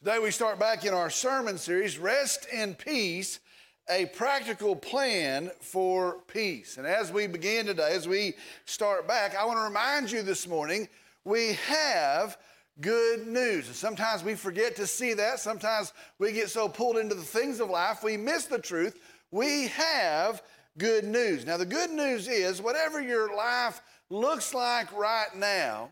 Today we start back in our sermon series, Rest in Peace, a practical plan for peace. And as we begin today, as we start back, I want to remind you this morning we have good news. And sometimes we forget to see that. Sometimes we get so pulled into the things of life, we miss the truth. We have good news. Now, the good news is whatever your life looks like right now,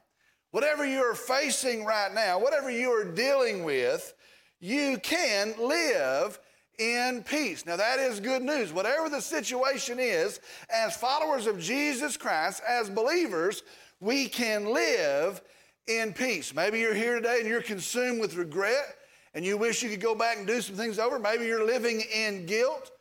whatever you're facing right now, whatever you are dealing with, you can live in peace. Now, that is good news. Whatever the situation is, as followers of Jesus Christ, as believers, we can live in peace. Maybe you're here today and you're consumed with regret and you wish you could go back and do some things over. Maybe you're living in guilt.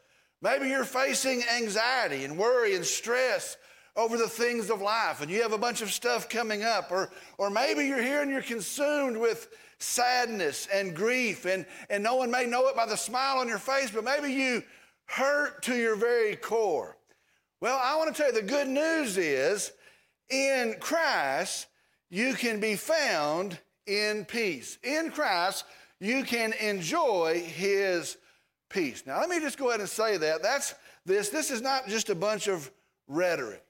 Maybe you're facing anxiety and worry and stress over the things of life and you have a bunch of stuff coming up. Or, or maybe you're here and you're consumed with sadness and grief, and, and no one may know it by the smile on your face, but maybe you hurt to your very core. Well, I want to tell you the good news is in Christ, you can be found in peace. In Christ, you can enjoy his peace. Now, let me just go ahead and say that. That's this. This is not just a bunch of rhetoric.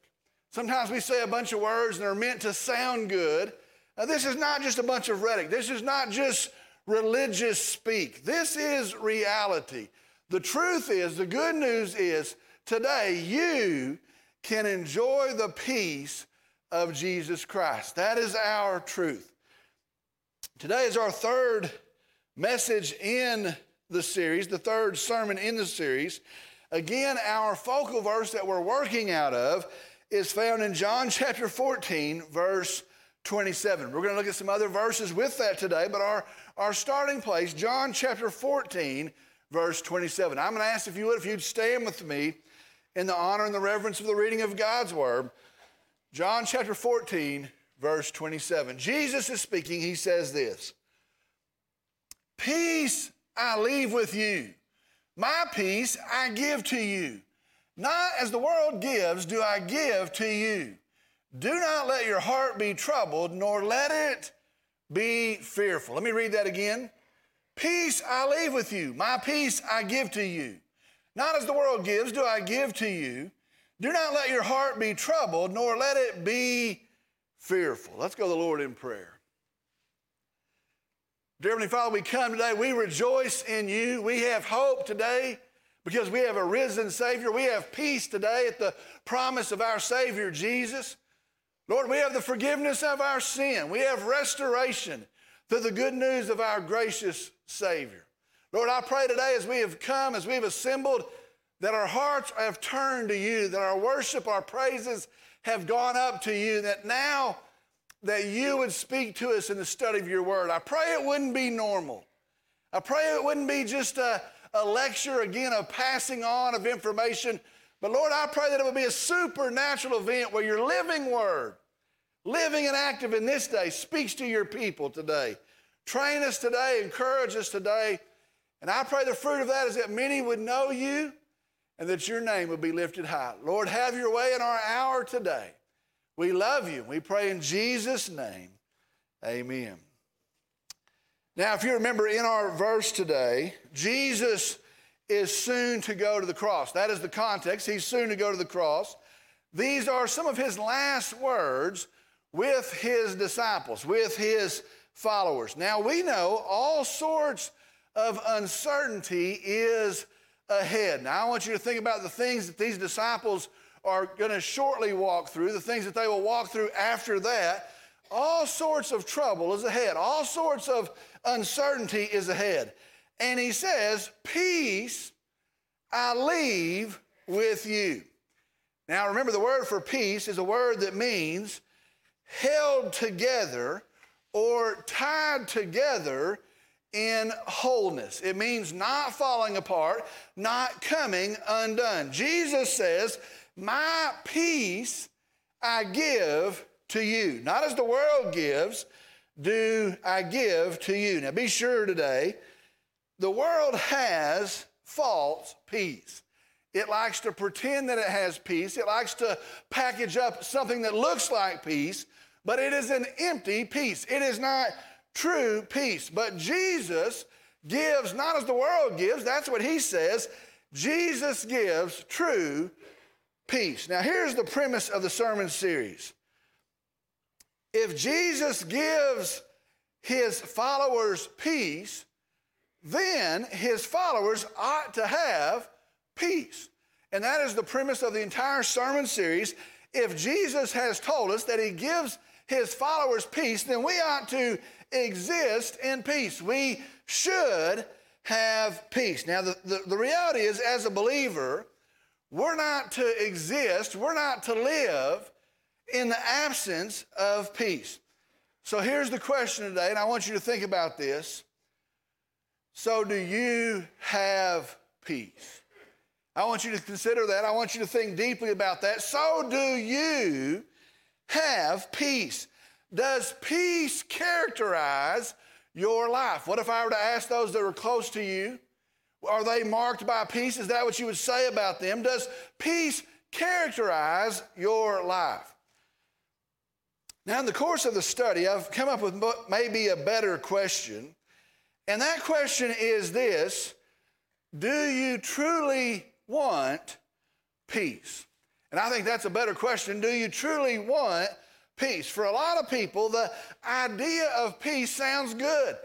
Sometimes we say a bunch of words and they're meant to sound good. Now, this is not just a bunch of rhetoric. This is not just religious speak. This is reality. The truth is, the good news is, today you can enjoy the peace of Jesus Christ. That is our truth. Today is our third message in the series, the third sermon in the series. Again, our focal verse that we're working out of is found in John chapter 14, verse 27. We're going to look at some other verses with that today, but our, our starting place, John chapter 14, verse 27. I'm going to ask if you would, if you'd stand with me in the honor and the reverence of the reading of God's word. John chapter 14, verse 27. Jesus is speaking. He says this Peace I leave with you, my peace I give to you. Not as the world gives, do I give to you. Do not let your heart be troubled, nor let it be fearful. Let me read that again. Peace I leave with you, my peace I give to you. Not as the world gives, do I give to you. Do not let your heart be troubled, nor let it be fearful. Let's go to the Lord in prayer. Dear Heavenly Father, we come today, we rejoice in you. We have hope today because we have a risen Savior. We have peace today at the promise of our Savior Jesus. Lord, we have the forgiveness of our sin. We have restoration through the good news of our gracious Savior. Lord, I pray today as we have come, as we've assembled, that our hearts have turned to you, that our worship, our praises have gone up to you, that now that you would speak to us in the study of your word. I pray it wouldn't be normal. I pray it wouldn't be just a, a lecture, again, a passing on of information. But Lord, I pray that it would be a supernatural event where your living word, living and active in this day, speaks to your people today. Train us today, encourage us today. And I pray the fruit of that is that many would know you and that your name would be lifted high. Lord, have your way in our hour today. We love you. We pray in Jesus' name. Amen. Now, if you remember in our verse today, Jesus is soon to go to the cross. That is the context. He's soon to go to the cross. These are some of his last words with his disciples, with his followers. Now, we know all sorts of uncertainty is ahead. Now, I want you to think about the things that these disciples are going to shortly walk through, the things that they will walk through after that. All sorts of trouble is ahead. All sorts of uncertainty is ahead. And he says, Peace I leave with you. Now remember, the word for peace is a word that means held together or tied together in wholeness. It means not falling apart, not coming undone. Jesus says, My peace I give to you. Not as the world gives, do I give to you. Now be sure today, the world has false peace. It likes to pretend that it has peace. It likes to package up something that looks like peace, but it is an empty peace. It is not true peace. But Jesus gives not as the world gives, that's what he says. Jesus gives true peace. Now, here's the premise of the sermon series. If Jesus gives his followers peace, then his followers ought to have peace. And that is the premise of the entire sermon series. If Jesus has told us that he gives his followers peace, then we ought to exist in peace. We should have peace. Now, the, the, the, reality is, as a believer, we're not to exist, we're not to live in the absence of peace. So here's the question today, and I want you to think about this. So, do you have peace? I want you to consider that. I want you to think deeply about that. So, do you have peace? Does peace characterize your life? What if I were to ask those that are close to you, are they marked by peace? Is that what you would say about them? Does peace characterize your life? Now, in the course of the study, I've come up with maybe a better question. And that question is this Do you truly want peace? And I think that's a better question. Do you truly want peace? For a lot of people, the idea of peace sounds good.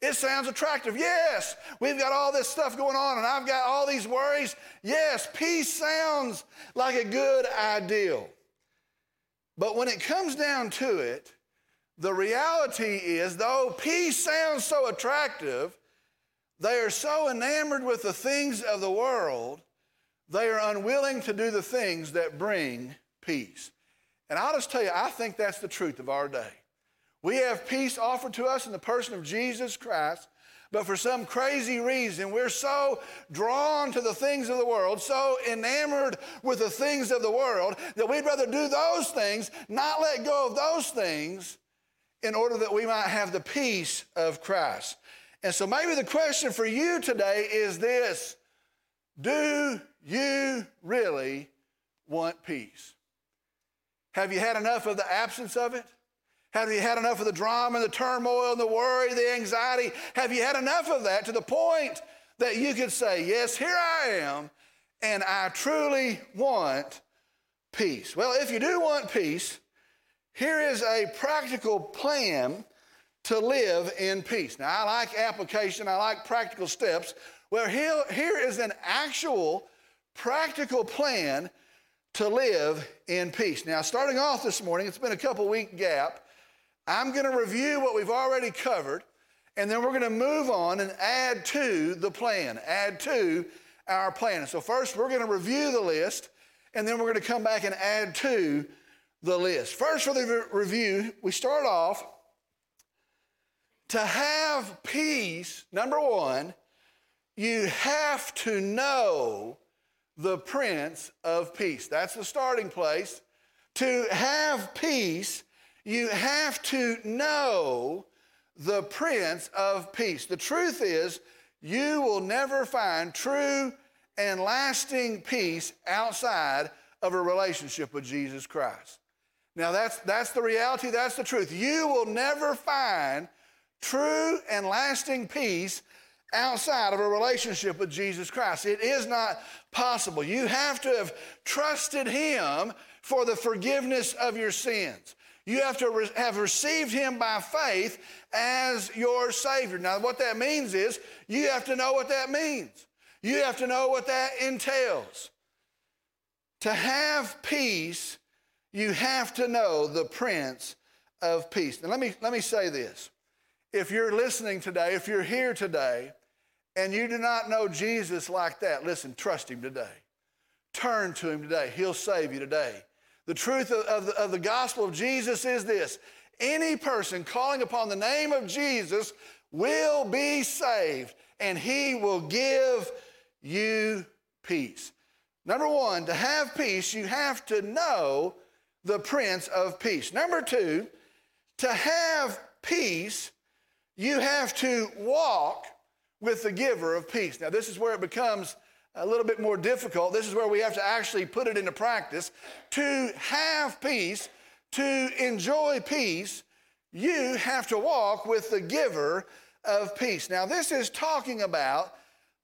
It sounds attractive. Yes, we've got all this stuff going on and I've got all these worries. Yes, peace sounds like a good ideal. But when it comes down to it, the reality is, though peace sounds so attractive, they are so enamored with the things of the world, they are unwilling to do the things that bring peace. And I'll just tell you, I think that's the truth of our day. We have peace offered to us in the person of Jesus Christ, but for some crazy reason, we're so drawn to the things of the world, so enamored with the things of the world, that we'd rather do those things, not let go of those things, in order that we might have the peace of Christ. And so maybe the question for you today is this Do you really want peace? Have you had enough of the absence of it? Have you had enough of the drama and the turmoil and the worry, the anxiety? Have you had enough of that to the point that you could say, Yes, here I am, and I truly want peace? Well, if you do want peace, here is a practical plan to live in peace. Now, I like application, I like practical steps. Well, here, here is an actual practical plan to live in peace. Now, starting off this morning, it's been a couple week gap. I'm going to review what we've already covered, and then we're going to move on and add to the plan, add to our plan. So, first, we're going to review the list, and then we're going to come back and add to the list. First, for the re- review, we start off to have peace, number one, you have to know the Prince of Peace. That's the starting place. To have peace, you have to know the Prince of Peace. The truth is, you will never find true and lasting peace outside of a relationship with Jesus Christ. Now, that's, that's the reality, that's the truth. You will never find true and lasting peace outside of a relationship with Jesus Christ. It is not possible. You have to have trusted Him for the forgiveness of your sins. You have to re- have received him by faith as your Savior. Now, what that means is you have to know what that means. You have to know what that entails. To have peace, you have to know the Prince of Peace. Now, let me, let me say this. If you're listening today, if you're here today, and you do not know Jesus like that, listen, trust him today. Turn to him today. He'll save you today. The truth of, of, the, of the gospel of Jesus is this any person calling upon the name of Jesus will be saved, and he will give you peace. Number one, to have peace, you have to know the Prince of Peace. Number two, to have peace, you have to walk with the giver of peace. Now, this is where it becomes a little bit more difficult. This is where we have to actually put it into practice. To have peace, to enjoy peace, you have to walk with the giver of peace. Now, this is talking about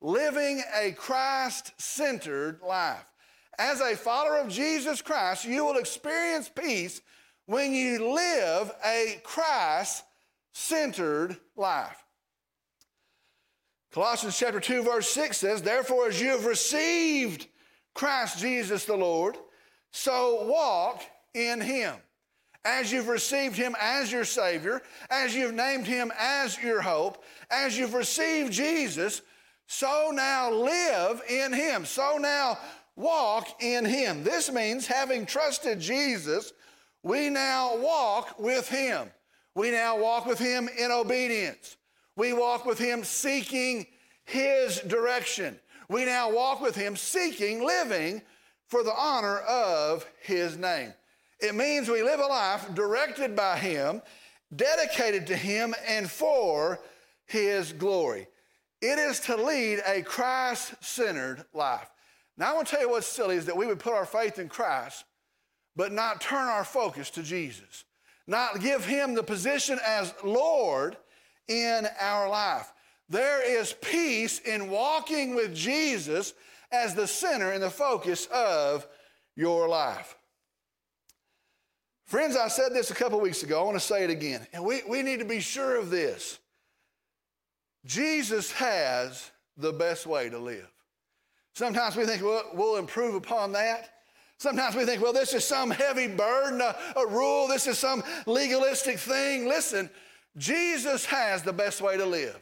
living a Christ centered life. As a follower of Jesus Christ, you will experience peace when you live a Christ centered life. Colossians chapter 2 verse 6 says, "Therefore as you have received Christ Jesus the Lord, so walk in him." As you've received him as your savior, as you've named him as your hope, as you've received Jesus, so now live in him. So now walk in him. This means having trusted Jesus, we now walk with him. We now walk with him in obedience. We walk with him seeking his direction. We now walk with him seeking living for the honor of his name. It means we live a life directed by him, dedicated to him, and for his glory. It is to lead a Christ centered life. Now, I want to tell you what's silly is that we would put our faith in Christ, but not turn our focus to Jesus, not give him the position as Lord in our life. There is peace in walking with Jesus as the center and the focus of your life. Friends, I said this a couple weeks ago. I want to say it again. And we, we need to be sure of this. Jesus has the best way to live. Sometimes we think well, we'll improve upon that. Sometimes we think, well, this is some heavy burden, a, a rule, this is some legalistic thing. Listen, Jesus has the best way to live.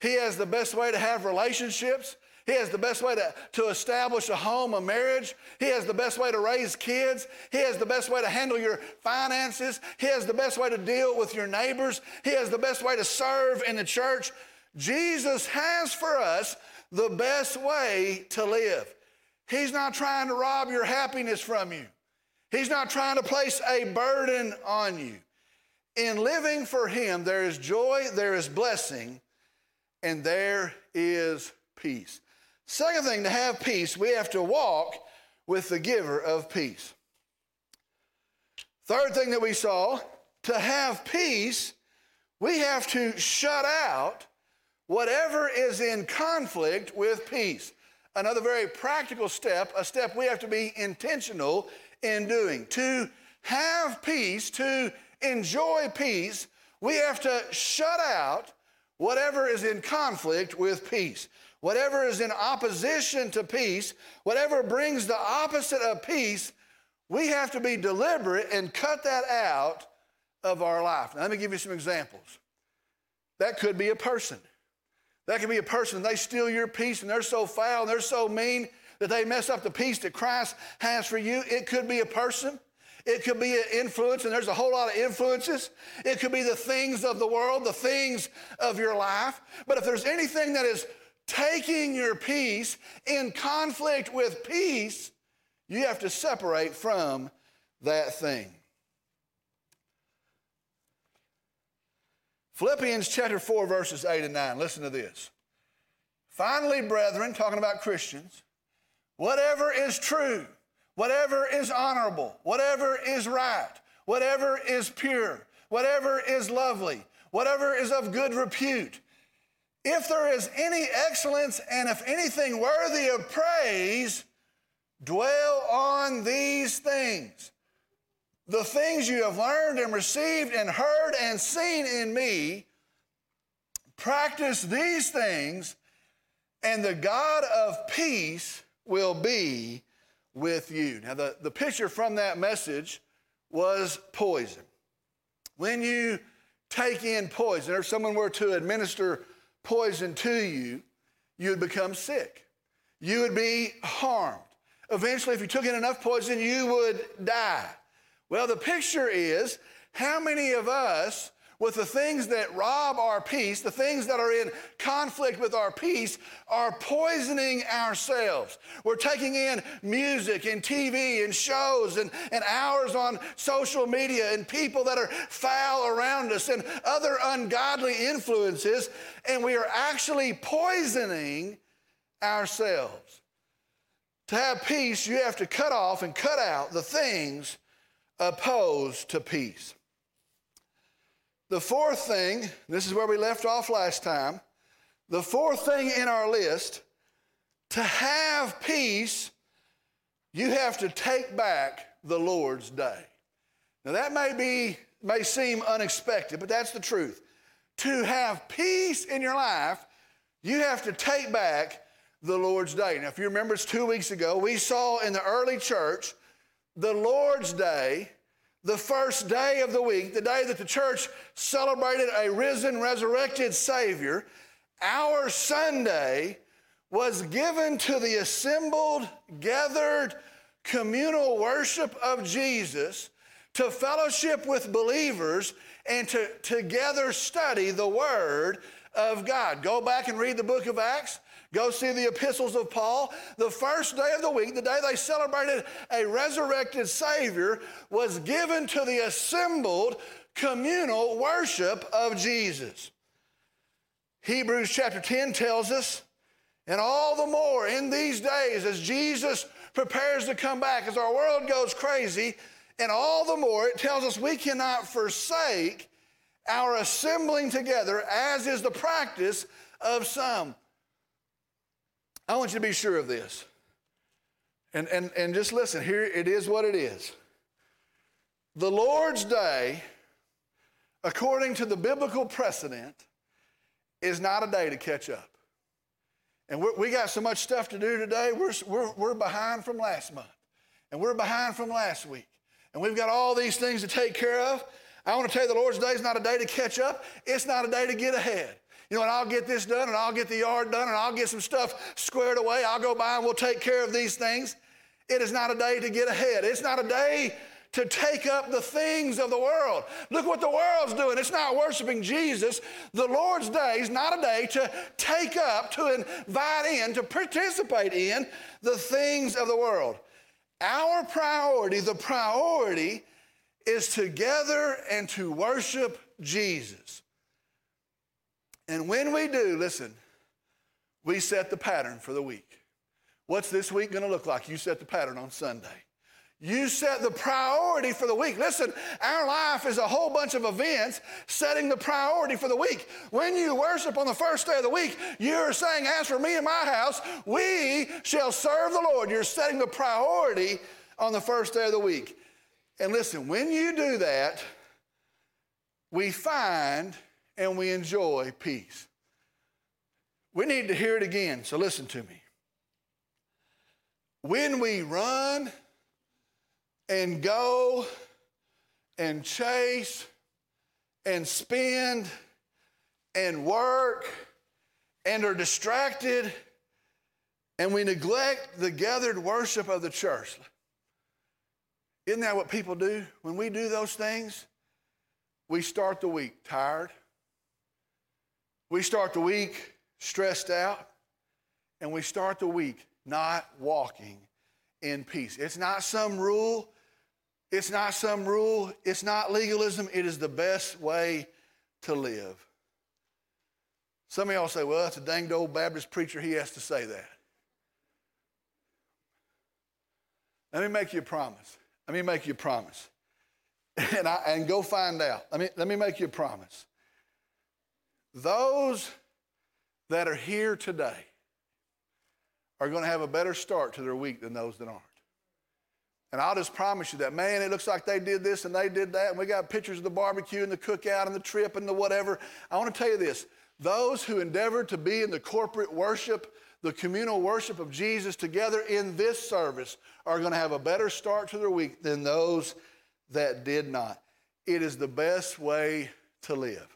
He has the best way to have relationships. He has the best way to, to establish a home, a marriage. He has the best way to raise kids. He has the best way to handle your finances. He has the best way to deal with your neighbors. He has the best way to serve in the church. Jesus has for us the best way to live. He's not trying to rob your happiness from you. He's not trying to place a burden on you. In living for Him, there is joy, there is blessing, and there is peace. Second thing, to have peace, we have to walk with the giver of peace. Third thing that we saw, to have peace, we have to shut out whatever is in conflict with peace. Another very practical step, a step we have to be intentional in doing. To have peace, to enjoy peace, we have to shut out whatever is in conflict with peace. Whatever is in opposition to peace, whatever brings the opposite of peace, we have to be deliberate and cut that out of our life. Now, let me give you some examples. That could be a person. That could be a person, they steal your peace and they're so foul and they're so mean that they mess up the peace that Christ has for you. It could be a person. It could be an influence, and there's a whole lot of influences. It could be the things of the world, the things of your life. But if there's anything that is taking your peace in conflict with peace, you have to separate from that thing. Philippians chapter 4, verses 8 and 9. Listen to this. Finally, brethren, talking about Christians, whatever is true, whatever is honorable, whatever is right, whatever is pure, whatever is lovely, whatever is of good repute, if there is any excellence and if anything worthy of praise, dwell on these things. The things you have learned and received and heard and seen in me, practice these things, and the God of peace will be with you. Now, the, the picture from that message was poison. When you take in poison, or if someone were to administer poison to you, you would become sick. You would be harmed. Eventually, if you took in enough poison, you would die. Well, the picture is how many of us, with the things that rob our peace, the things that are in conflict with our peace, are poisoning ourselves. We're taking in music and TV and shows and, and hours on social media and people that are foul around us and other ungodly influences, and we are actually poisoning ourselves. To have peace, you have to cut off and cut out the things opposed to peace. The fourth thing, this is where we left off last time, the fourth thing in our list, to have peace, you have to take back the Lord's day. Now that may be may seem unexpected, but that's the truth. To have peace in your life, you have to take back the Lord's day. Now, if you remember, it's two weeks ago, we saw in the early church the Lord's day, the first day of the week, the day that the church celebrated a risen, resurrected Savior. Our Sunday was given to the assembled, gathered, communal worship of Jesus to fellowship with believers and to together study the Word of God. Go back and read the book of Acts. Go see the epistles of Paul. The first day of the week, the day they celebrated a resurrected Savior, was given to the assembled communal worship of Jesus. Hebrews chapter 10 tells us, and all the more in these days as Jesus prepares to come back, as our world goes crazy, and all the more it tells us we cannot forsake our assembling together, as is the practice of some. I want you to be sure of this. And, and, and just listen, here it is what it is. The Lord's Day, according to the biblical precedent, is not a day to catch up. And we got so much stuff to do today, we're, we're, we're behind from last month. And we're behind from last week. And we've got all these things to take care of. I want to tell you the Lord's day is not a day to catch up, it's not a day to get ahead. You know, and I'll get this done, and I'll get the yard done, and I'll get some stuff squared away. I'll go by and we'll take care of these things. It is not a day to get ahead. It's not a day to take up the things of the world. Look what the world's doing. It's not worshiping Jesus. The Lord's day is not a day to take up, to invite in, to participate in the things of the world. Our priority, the priority, is to gather and to worship Jesus. And when we do, listen, we set the pattern for the week. What's this week going to look like? You set the pattern on Sunday. You set the priority for the week. Listen, our life is a whole bunch of events setting the priority for the week. When you worship on the first day of the week, you're saying, As for me and my house, we shall serve the Lord. You're setting the priority on the first day of the week. And listen, when you do that, we find and we enjoy peace. We need to hear it again, so listen to me. When we run, and go and chase and spend and work and are distracted and we neglect the gathered worship of the church. Isn't that what people do? When we do those things, we start the week tired. We start the week stressed out. And we start the week not walking in peace. It's not some rule, it's not some rule, it's not legalism, it is the best way to live. Some of y'all say, well, that's a danged old Baptist preacher, he has to say that. Let me make you a promise. Let me make you a promise. And, I, and go find out. Let me, let me make you a promise. Those that are here today are going to have a better start to their week than those that aren't. And I'll just promise you that, man, it looks like they did this and they did that, and we got pictures of the barbecue and the cookout and the trip and the whatever. I want to tell you this those who endeavor to be in the corporate worship, the communal worship of Jesus together in this service are going to have a better start to their week than those that did not. It is the best way to live.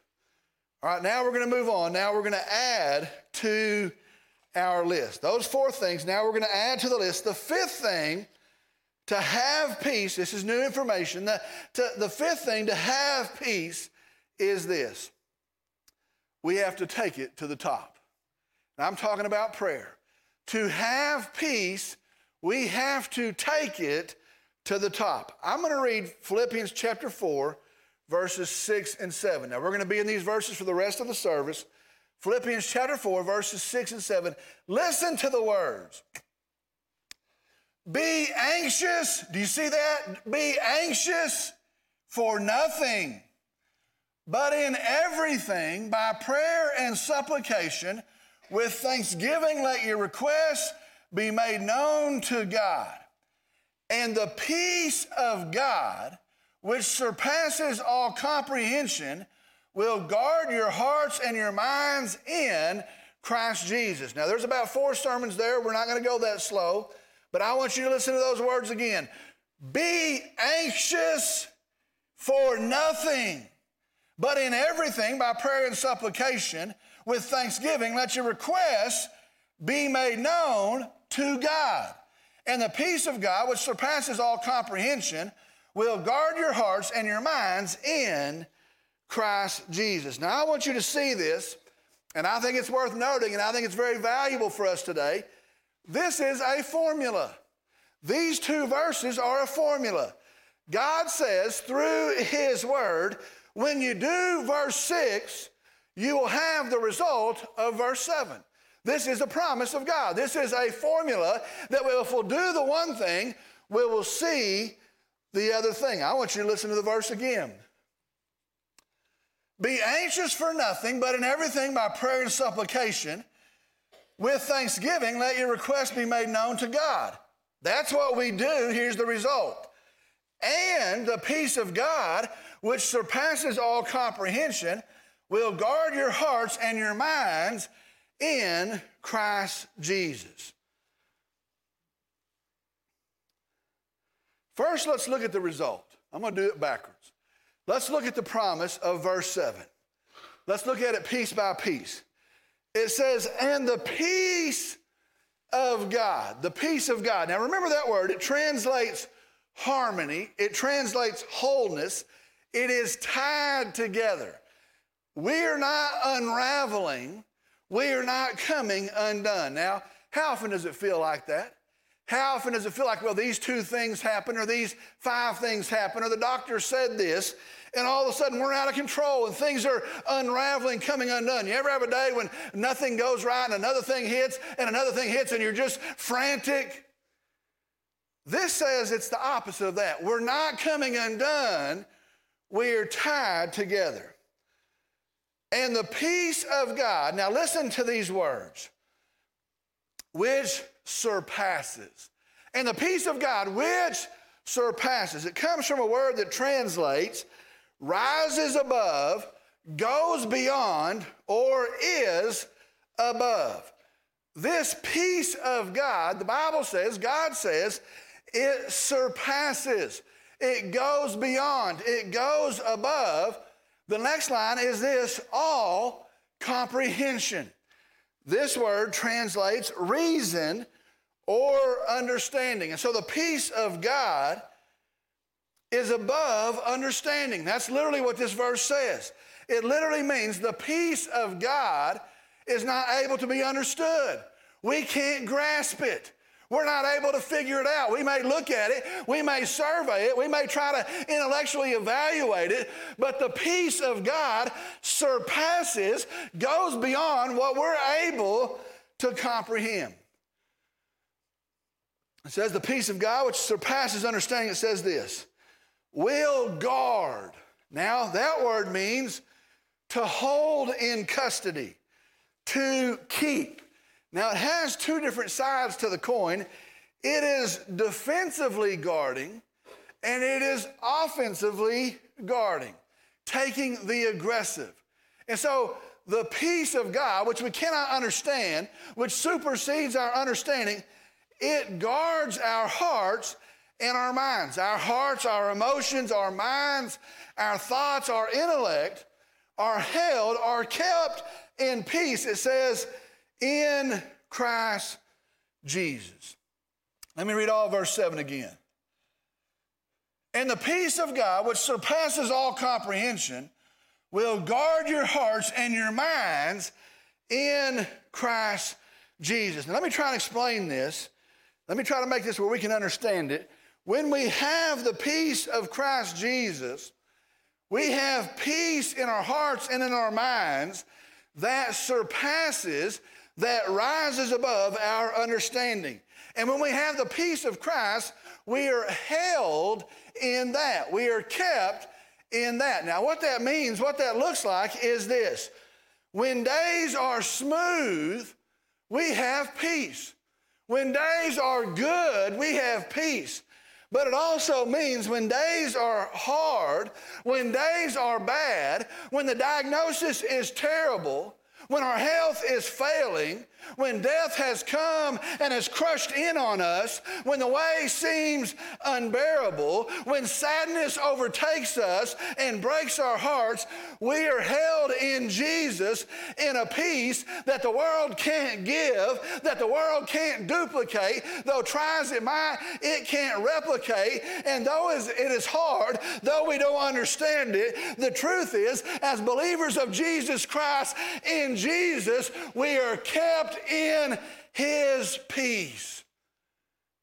All right, now we're going to move on. Now we're going to add to our list. Those four things, now we're going to add to the list. The fifth thing to have peace, this is new information. The, to, the fifth thing to have peace is this we have to take it to the top. Now, I'm talking about prayer. To have peace, we have to take it to the top. I'm going to read Philippians chapter 4, verses 6 and 7. Now, we're going to be in these verses for the rest of the service. Philippians chapter 4, verses 6 and 7. Listen to the words. Be anxious. Do you see that? Be anxious for nothing, but in everything, by prayer and supplication, with thanksgiving, let your requests be made known to God. And the peace of God, which surpasses all comprehension, will guard your hearts and your minds in Christ Jesus. Now, there's about four sermons there. We're not going to go that slow, but I want you to listen to those words again. Be anxious for nothing, but in everything, by prayer and supplication, with thanksgiving, let your requests be made known to God. And the peace of God, which surpasses all comprehension, will guard your hearts and your minds in Christ Jesus. Now, I want you to see this, and I think it's worth noting, and I think it's very valuable for us today. This is a formula. These two verses are a formula. God says through His Word, when you do verse 6, you will have the result of verse 7. This is a promise of God. This is a formula that if we'll do the one thing, we will see the other thing. I want you to listen to the verse again. Be anxious for nothing, but in everything by prayer and supplication, with thanksgiving, let your requests be made known to God. That's what we do. Here's the result. And the peace of God, which surpasses all comprehension, will guard your hearts and your minds in Christ Jesus. First, let's look at the result. I'm going to do it backwards. Let's look at the promise of verse 7. Let's look at it piece by piece. It says, and the peace of God, the peace of God. Now remember that word, it translates harmony, it translates wholeness, it is tied together. We are not unraveling, we are not coming undone. Now, how often does it feel like that? How often does it feel like, well, these two things happen, or these five things happen, or the doctor said this, and all of a sudden we're out of control and things are unraveling, coming undone? You ever have a day when nothing goes right and another thing hits and another thing hits and you're just frantic? This says it's the opposite of that. We're not coming undone, we are tied together. And the peace of God, now listen to these words, which surpasses. And the peace of God, which surpasses. It comes from a word that translates rises above, goes beyond, or is above. This peace of God, the Bible says, God says, it surpasses, it goes beyond, it goes above. The next line is this all comprehension. This word translates reason or understanding. And so the peace of God is above understanding. That's literally what this verse says. It literally means the peace of God is not able to be understood. We can't grasp it. We're not able to figure it out. We may look at it, we may survey it, we may try to intellectually evaluate it, but the peace of God surpasses, goes beyond what we're able to comprehend. It says, the peace of God, which surpasses understanding, it says this will guard. Now, that word means to hold in custody, to keep. Now, it has two different sides to the coin. It is defensively guarding, and it is offensively guarding, taking the aggressive. And so, the peace of God, which we cannot understand, which supersedes our understanding, it guards our hearts and our minds. Our hearts, our emotions, our minds, our thoughts, our intellect are held, are kept in peace. It says, in Christ Jesus. Let me read all verse 7 again. And the peace of God, which surpasses all comprehension, will guard your hearts and your minds in Christ Jesus. Now, let me try and explain this. Let me try to make this where we can understand it. When we have the peace of Christ Jesus, we have peace in our hearts and in our minds that surpasses that rises above our understanding. And when we have the peace of Christ, we are held in that. We are kept in that. Now, what that means, what that looks like is this when days are smooth, we have peace. When days are good, we have peace. But it also means when days are hard, when days are bad, when the diagnosis is terrible, when our health is failing, when death has come and has crushed in on us, when the way seems unbearable, when sadness overtakes us and breaks our hearts, we are held in Jesus in a peace that the world can't give, that the world can't duplicate, though tries it might, it can't replicate. And though it is hard, though we don't understand it, the truth is, as believers of Jesus Christ in Jesus, we are kept in his peace.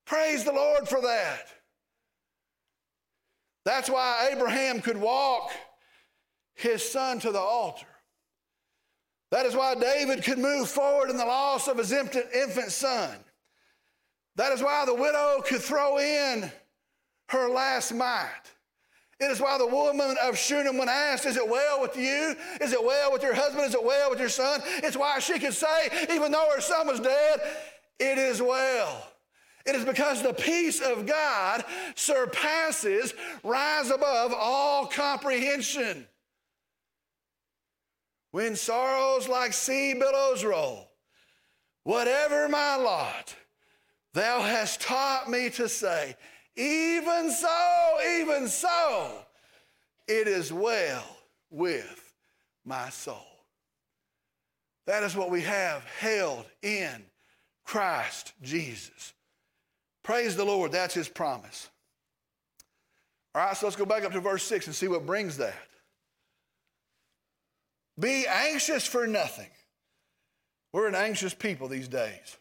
Praise the Lord for that. That's why Abraham could walk his son to the altar. That is why David could move forward in the loss of his infant son. That is why the widow could throw in her last mite. It is why the woman of Shunem, when asked, Is it well with you? Is it well with your husband? Is it well with your son? It's why she could say, even though her son was dead, It is well. It is because the peace of God surpasses, rise above all comprehension. When sorrows like sea billows roll, whatever my lot, thou hast taught me to say, even so, even so, it is well with my soul. That is what we have held in Christ Jesus. Praise the Lord, that's his promise. All right, so let's go back up to verse 6 and see what brings that. Be anxious for nothing. We're an anxious people these days.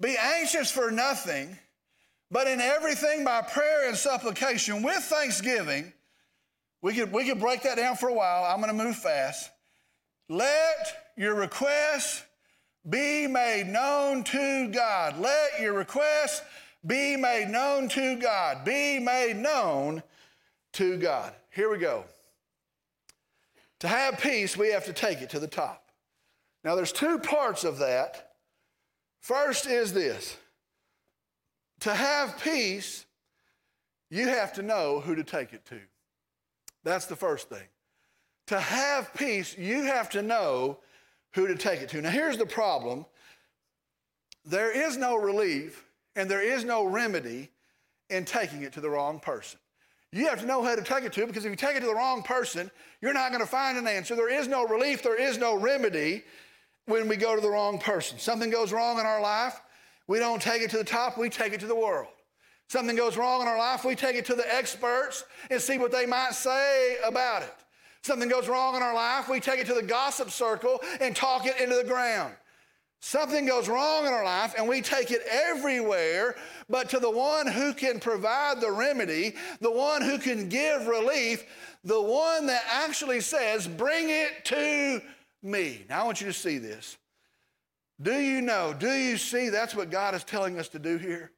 Be anxious for nothing but in everything by prayer and supplication with thanksgiving, we could, we could break that down for a while. I'm going to move fast. Let your requests be made known to God. Let your requests be made known to God. Be made known to God. Here we go. To have peace, we have to take it to the top. Now, there's two parts of that. First is this to have peace, you have to know who to take it to. That's the first thing. To have peace, you have to know who to take it to. Now, here's the problem there is no relief and there is no remedy in taking it to the wrong person. You have to know who to take it to because if you take it to the wrong person, you're not going to find an answer. There is no relief, there is no remedy when we go to the wrong person. Something goes wrong in our life, we don't take it to the top, we take it to the world. Something goes wrong in our life, we take it to the experts and see what they might say about it. Something goes wrong in our life, we take it to the gossip circle and talk it into the ground. Something goes wrong in our life and we take it everywhere, but to the one who can provide the remedy, the one who can give relief, the one that actually says, Bring it to me. Now I want you to see this. Do you know? Do you see that's what God is telling us to do here?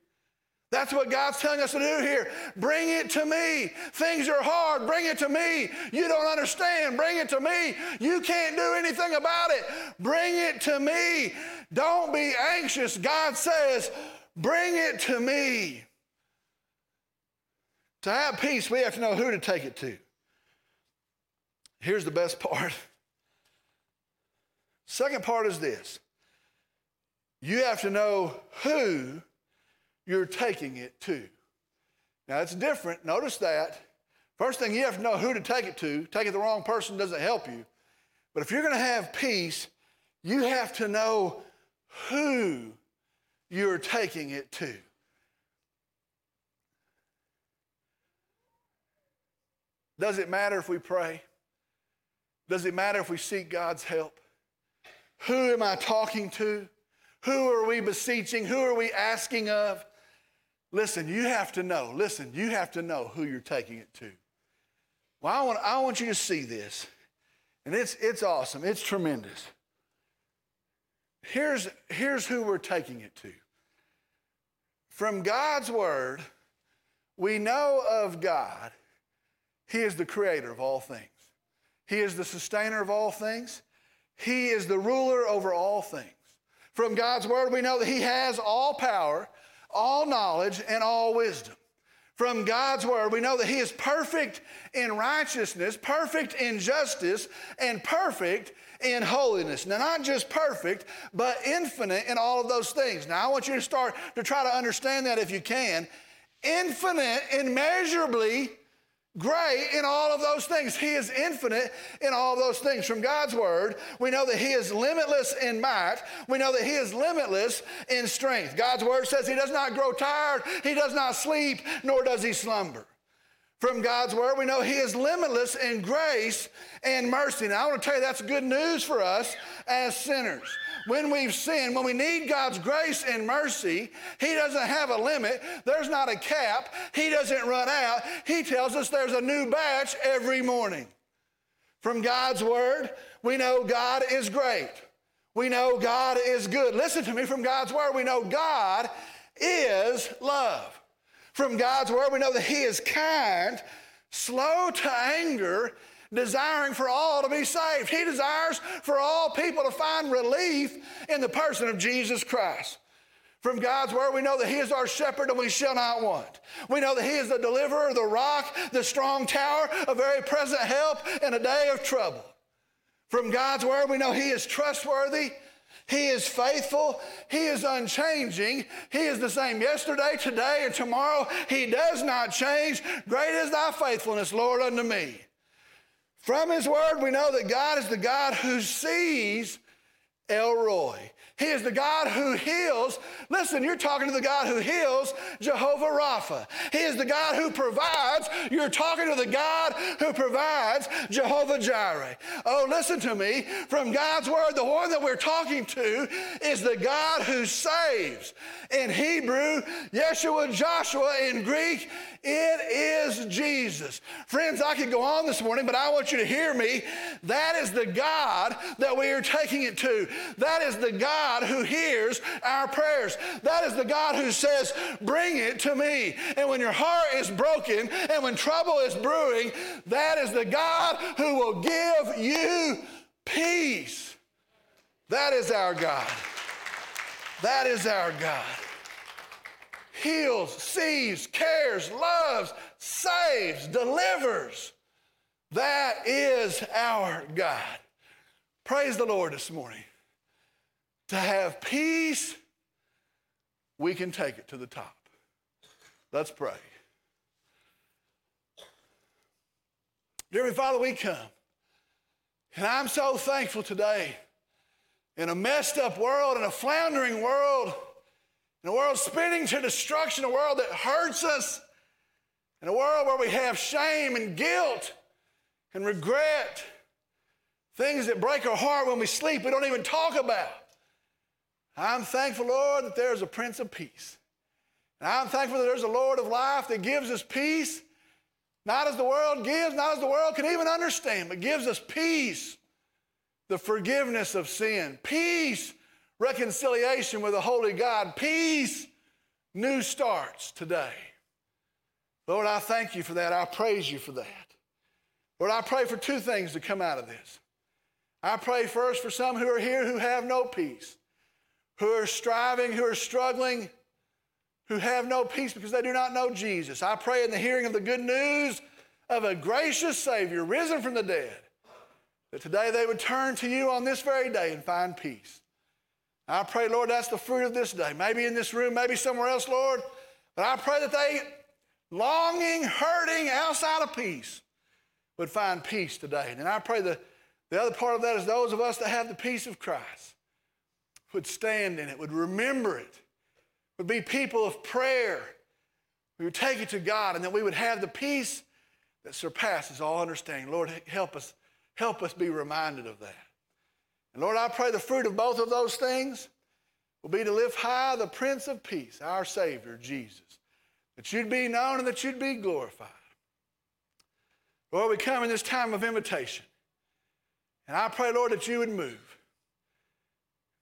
That's what God's telling us to do here. Bring it to me. Things are hard. Bring it to me. You don't understand. Bring it to me. You can't do anything about it. Bring it to me. Don't be anxious. God says, bring it to me. To have peace, we have to know who to take it to. Here's the best part. Second part is this you have to know who you're taking it to. Now, it's different. Notice that. First thing, you have to know who to take it to. Taking the wrong person doesn't help you. But if you're going to have peace, you have to know who you're taking it to. Does it matter if we pray? Does it matter if we seek God's help? Who am I talking to? Who are we beseeching? Who are we asking of? Listen, you have to know. Listen, you have to know who you're taking it to. Well, I want, I want you to see this. And it's, it's awesome. It's tremendous. Here's, here's who we're taking it to. From God's word, we know of God He is the creator of all things. He is the sustainer of all things. He is the ruler over all things. From God's word, we know that He has all power, all knowledge, and all wisdom. From God's word, we know that He is perfect in righteousness, perfect in justice, and perfect in holiness. Now, not just perfect, but infinite in all of those things. Now, I want you to start to try to understand that if you can. Infinite, immeasurably great in all of those things. He is infinite in all those things. From God's word, we know that He is limitless in might. We know that He is limitless in strength. God's word says He does not grow tired, He does not sleep, nor does He slumber. From God's word, we know He is limitless in grace and mercy. Now, I want to tell you that's good news for us as sinners when we've sinned, when we need God's grace and mercy, He doesn't have a limit. There's not a cap. He doesn't run out. He tells us there's a new batch every morning. From God's Word, we know God is great. We know God is good. Listen to me from God's Word, we know God is love. From God's Word, we know that He is kind, slow to anger, desiring for all to be saved. He desires for all people to find relief in the person of Jesus Christ. From God's word, we know that He is our shepherd and we shall not want. We know that He is the deliverer, the rock, the strong tower, a very present help in a day of trouble. From God's word, we know He is trustworthy. He is faithful. He is unchanging. He is the same yesterday, today, and tomorrow. He does not change. Great is thy faithfulness, Lord, unto me. From his word, we know that God is the God who sees El Roi. He is the God who heals. Listen, you're talking to the God who heals, Jehovah Rapha. He is the God who provides. You're talking to the God who provides, Jehovah Jireh. Oh, listen to me. From God's word, the one that we're talking to is the God who saves. In Hebrew, Yeshua, Joshua. In Greek, it is Jesus. Friends, I could go on this morning, but I want you to hear me. That is the God that we are taking it to. That is the God who hears our prayers. That is the God who says, Bring it to me. And when your heart is broken and when trouble is brewing, that is the God who will give you peace. That is our God. That is our God heals, sees, cares, loves, saves, delivers. That is our God. Praise the Lord this morning. To have peace, we can take it to the top. Let's pray. Dear Father, we come. And I'm so thankful today in a messed up world, in a floundering world in a world spinning to destruction, a world that hurts us, in a world where we have shame and guilt and regret, things that break our heart when we sleep, we don't even talk about. I'm thankful, Lord, that there's a Prince of Peace. And I'm thankful that there's a Lord of life that gives us peace, not as the world gives, not as the world can even understand, but gives us peace, the forgiveness of sin, peace reconciliation with the holy God, peace, new starts today. Lord, I thank you for that. I praise you for that. Lord, I pray for two things to come out of this. I pray first for some who are here who have no peace, who are striving, who are struggling, who have no peace because they do not know Jesus. I pray in the hearing of the good news of a gracious Savior risen from the dead that today they would turn to you on this very day and find peace. I pray, Lord, that's the fruit of this day. Maybe in this room, maybe somewhere else, Lord. But I pray that they, longing, hurting, outside of peace, would find peace today. And I pray that the other part of that is those of us that have the peace of Christ would stand in it, would remember it, would be people of prayer. We would take it to God, and that we would have the peace that surpasses all understanding. Lord, help us, help us be reminded of that. And Lord, I pray the fruit of both of those things will be to lift high the Prince of Peace, our Savior, Jesus, that you'd be known and that you'd be glorified. Lord, we come in this time of invitation. And I pray, Lord, that you would move,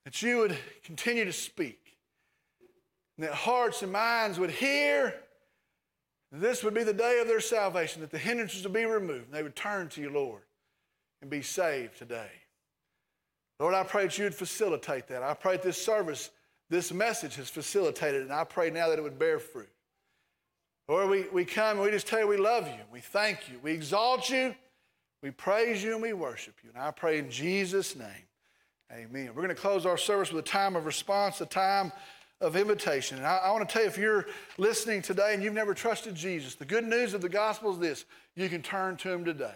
that you would continue to speak, and that hearts and minds would hear, This would be the day of their salvation, that the hindrances would be removed, and they would turn to you, Lord, and be saved today. Lord, I pray that you would facilitate that. I pray that this service, this message has facilitated, and I pray now that it would bear fruit. Lord, we, we come and we just tell you we love you. We thank you. We exalt you. We praise you and we worship you. And I pray in Jesus' name, amen. We're going to close our service with a time of response, a time of invitation. And I, I want to tell you if you're listening today and you've never trusted Jesus, the good news of the gospel is this you can turn to him today.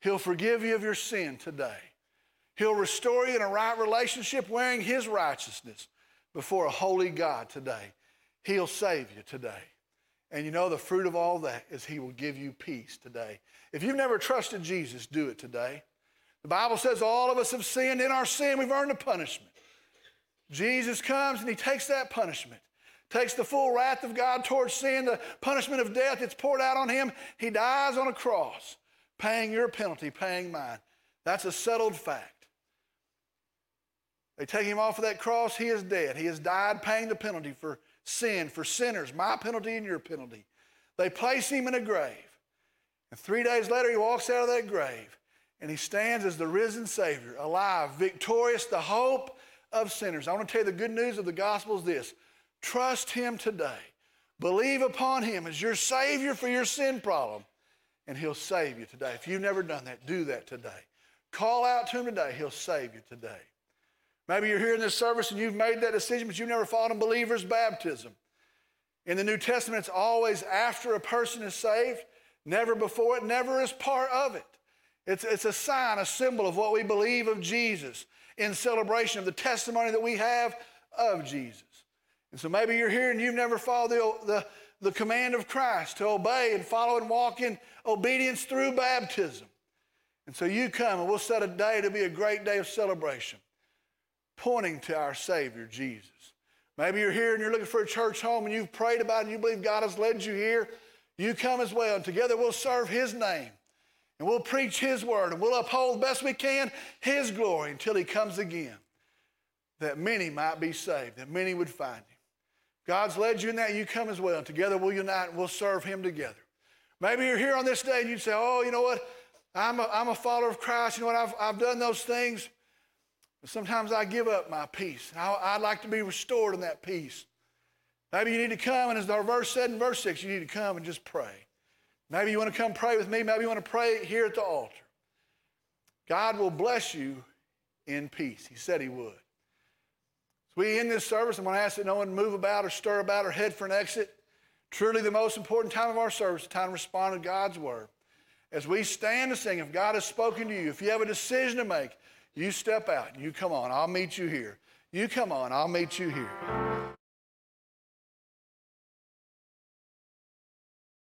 He'll forgive you of your sin today. He'll restore you in a right relationship wearing his righteousness before a holy God today. He'll save you today. And you know, the fruit of all that is He will give you peace today. If you've never trusted Jesus, do it today. The Bible says all of us have sinned. In our sin, we've earned a punishment. Jesus comes and He takes that punishment, takes the full wrath of God towards sin, the punishment of death that's poured out on Him. He dies on a cross, paying your penalty, paying mine. That's a settled fact. They take Him off of that cross, He is dead. He has died paying the penalty for sin for sinners, my penalty and your penalty. They place him in a grave. And three days later, he walks out of that grave and he stands as the risen Savior, alive, victorious, the hope of sinners. I want to tell you the good news of the gospel is this trust him today. Believe upon him as your Savior for your sin problem, and he'll save you today. If you've never done that, do that today. Call out to him today, he'll save you today. Maybe you're here in this service and you've made that decision, but you've never followed in believer's baptism. In the New Testament, it's always after a person is saved, never before it, never as part of it. It's, it's a sign, a symbol of what we believe of Jesus in celebration of the testimony that we have of Jesus. And so maybe you're here and you've never followed the, the, the command of Christ to obey and follow and walk in obedience through baptism. And so you come and we'll set a day to be a great day of celebration pointing to our Savior, Jesus. Maybe you're here and you're looking for a church home and you've prayed about it and you believe God has led you here. You come as well, and together we'll serve His name and we'll preach His word and we'll uphold best we can His glory until He comes again, that many might be saved, that many would find Him. God's led you in that, you come as well, together we'll unite and we'll serve Him together. Maybe you're here on this day and you say, Oh, you know what? I'm a, I'm a follower of Christ. You know what? I've, I've done those things. But sometimes I give up my peace. I, would like to be restored in that peace. Maybe you need to come, and as our verse said in verse 6, you need to come and just pray. Maybe you want to come pray with me. Maybe you want to pray here at the altar. God will bless you in peace. He said He would. As we end this service, I'm going to ask that no one move about or stir about or head for an exit. Truly, the most important time of our service, the time to respond to God's word. As we stand to sing, if God has spoken to you, if you have a decision to make, you step out. You come on. I'll meet you here. You come on. I'll meet you here.